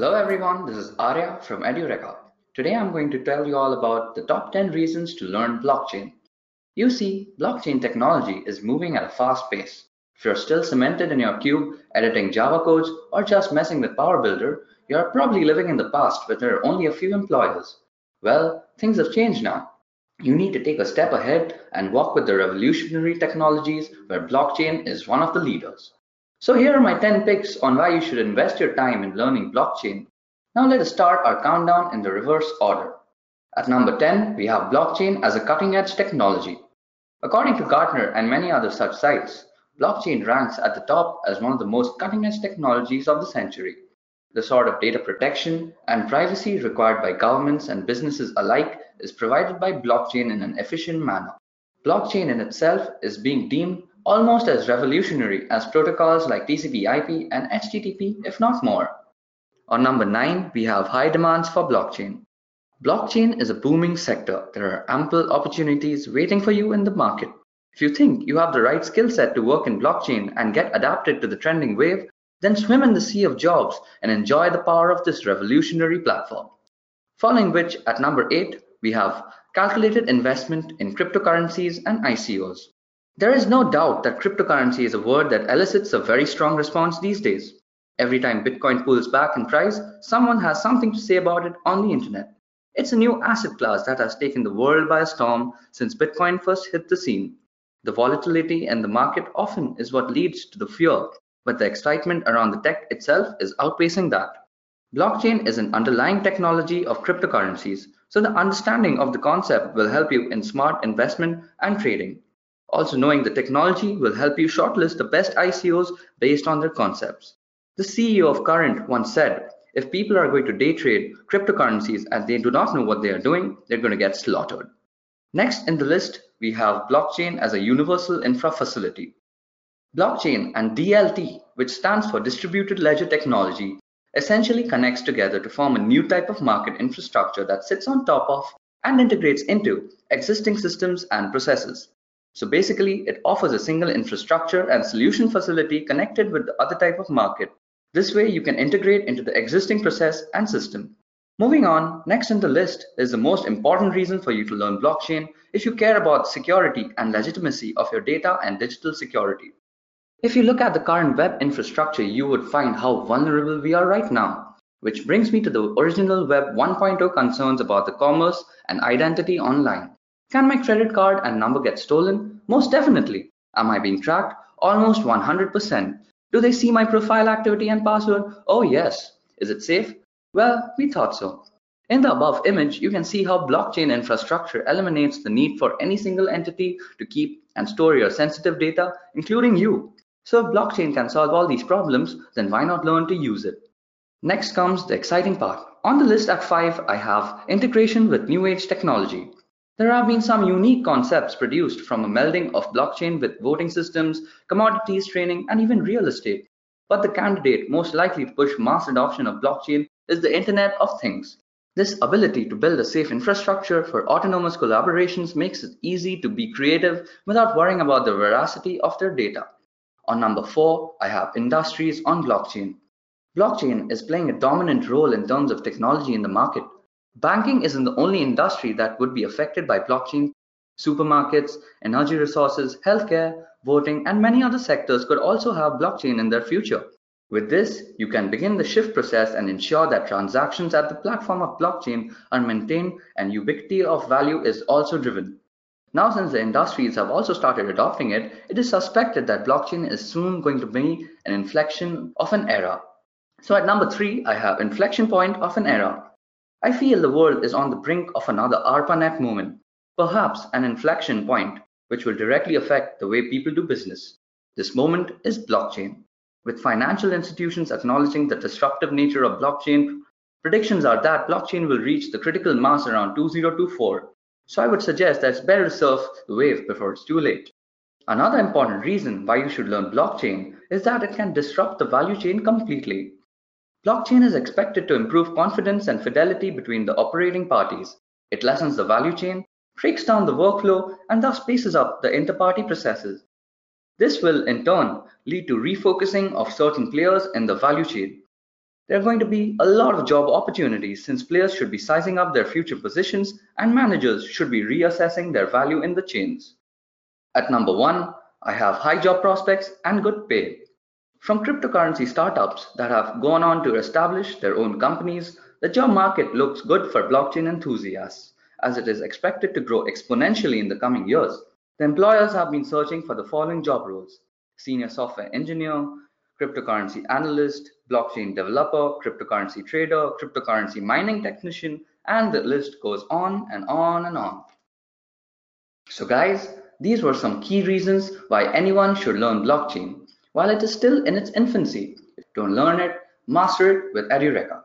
Hello everyone, this is Arya from Edureka. Today I'm going to tell you all about the top 10 reasons to learn blockchain. You see, blockchain technology is moving at a fast pace. If you're still cemented in your cube, editing Java codes, or just messing with Power Builder, you're probably living in the past where there are only a few employers. Well, things have changed now. You need to take a step ahead and walk with the revolutionary technologies where blockchain is one of the leaders. So here are my 10 picks on why you should invest your time in learning blockchain. Now let us start our countdown in the reverse order. At number 10, we have blockchain as a cutting edge technology. According to Gartner and many other such sites, blockchain ranks at the top as one of the most cutting edge technologies of the century. The sort of data protection and privacy required by governments and businesses alike is provided by blockchain in an efficient manner. Blockchain in itself is being deemed almost as revolutionary as protocols like TCP/IP and HTTP, if not more. On number 9, we have high demands for blockchain. Blockchain is a booming sector. There are ample opportunities waiting for you in the market. If you think you have the right skill set to work in blockchain and get adapted to the trending wave, then swim in the sea of jobs and enjoy the power of this revolutionary platform. Following which, at number 8, we have calculated investment in cryptocurrencies and ICOs. There is no doubt that cryptocurrency is a word that elicits a very strong response these days. Every time Bitcoin pulls back in price, someone has something to say about it on the internet. It's a new asset class that has taken the world by storm since Bitcoin first hit the scene. The volatility in the market often is what leads to the fear, but the excitement around the tech itself is outpacing that. Blockchain is an underlying technology of cryptocurrencies, so the understanding of the concept will help you in smart investment and trading. Also knowing the technology will help you shortlist the best ICOs based on their concepts. The CEO of Current once said, if people are going to day trade cryptocurrencies and they do not know what they are doing, they're going to get slaughtered. Next in the list, we have blockchain as a universal infra facility. Blockchain and DLT, which stands for distributed ledger technology, essentially connects together to form a new type of market infrastructure that sits on top of and integrates into existing systems and processes. So basically, it offers a single infrastructure and solution facility connected with the other type of market. This way, you can integrate into the existing process and system. Moving on, next in the list is the most important reason for you to learn blockchain if you care about security and legitimacy of your data and digital security. If you look at the current web infrastructure, you would find how vulnerable we are right now. Which brings me to the original Web 1.0 concerns about the commerce and identity online. Can my credit card and number get stolen? Most definitely. Am I being tracked? Almost 100%. Do they see my profile activity and password? Oh yes. Is it safe? Well, we thought so. In the above image, you can see how blockchain infrastructure eliminates the need for any single entity to keep and store your sensitive data, including you. So if blockchain can solve all these problems, then why not learn to use it? Next comes the exciting part. On the list at 5, I have integration with new age technology. There have been some unique concepts produced from a melding of blockchain with voting systems, commodities trading, and even real estate. But the candidate most likely to push mass adoption of blockchain is the Internet of Things. This ability to build a safe infrastructure for autonomous collaborations makes it easy to be creative without worrying about the veracity of their data. On number four, I have industries on blockchain. Blockchain is playing a dominant role in terms of technology in the market. Banking isn't the only industry that would be affected by blockchain. Supermarkets, energy resources, healthcare, voting, and many other sectors could also have blockchain in their future. With this, you can begin the shift process and ensure that transactions at the platform of blockchain are maintained and ubiquity of value is also driven. Now, since the industries have also started adopting it, it is suspected that blockchain is soon going to be an inflection of an era. So at number three, I have inflection point of an era. I feel the world is on the brink of another ARPANET moment, perhaps an inflection point which will directly affect the way people do business. This moment is blockchain. With financial institutions acknowledging the disruptive nature of blockchain, predictions are that blockchain will reach the critical mass around 2024. So I would suggest that it's better to surf the wave before it's too late. Another important reason why you should learn blockchain is that it can disrupt the value chain completely. Blockchain is expected to improve confidence and fidelity between the operating parties. It lessens the value chain, breaks down the workflow, and thus paces up the inter-party processes. This will, in turn, lead to refocusing of certain players in the value chain. There are going to be a lot of job opportunities since players should be sizing up their future positions and managers should be reassessing their value in the chains. At number one, I have high job prospects and good pay. From cryptocurrency startups that have gone on to establish their own companies, the job market looks good for blockchain enthusiasts, as it is expected to grow exponentially in the coming years. The employers have been searching for the following job roles senior software engineer, cryptocurrency analyst, blockchain developer, cryptocurrency trader, cryptocurrency mining technician, and the list goes on and on and on. So, guys, these were some key reasons why anyone should learn blockchain. While it is still in its infancy, don't learn it, master it with Edureka.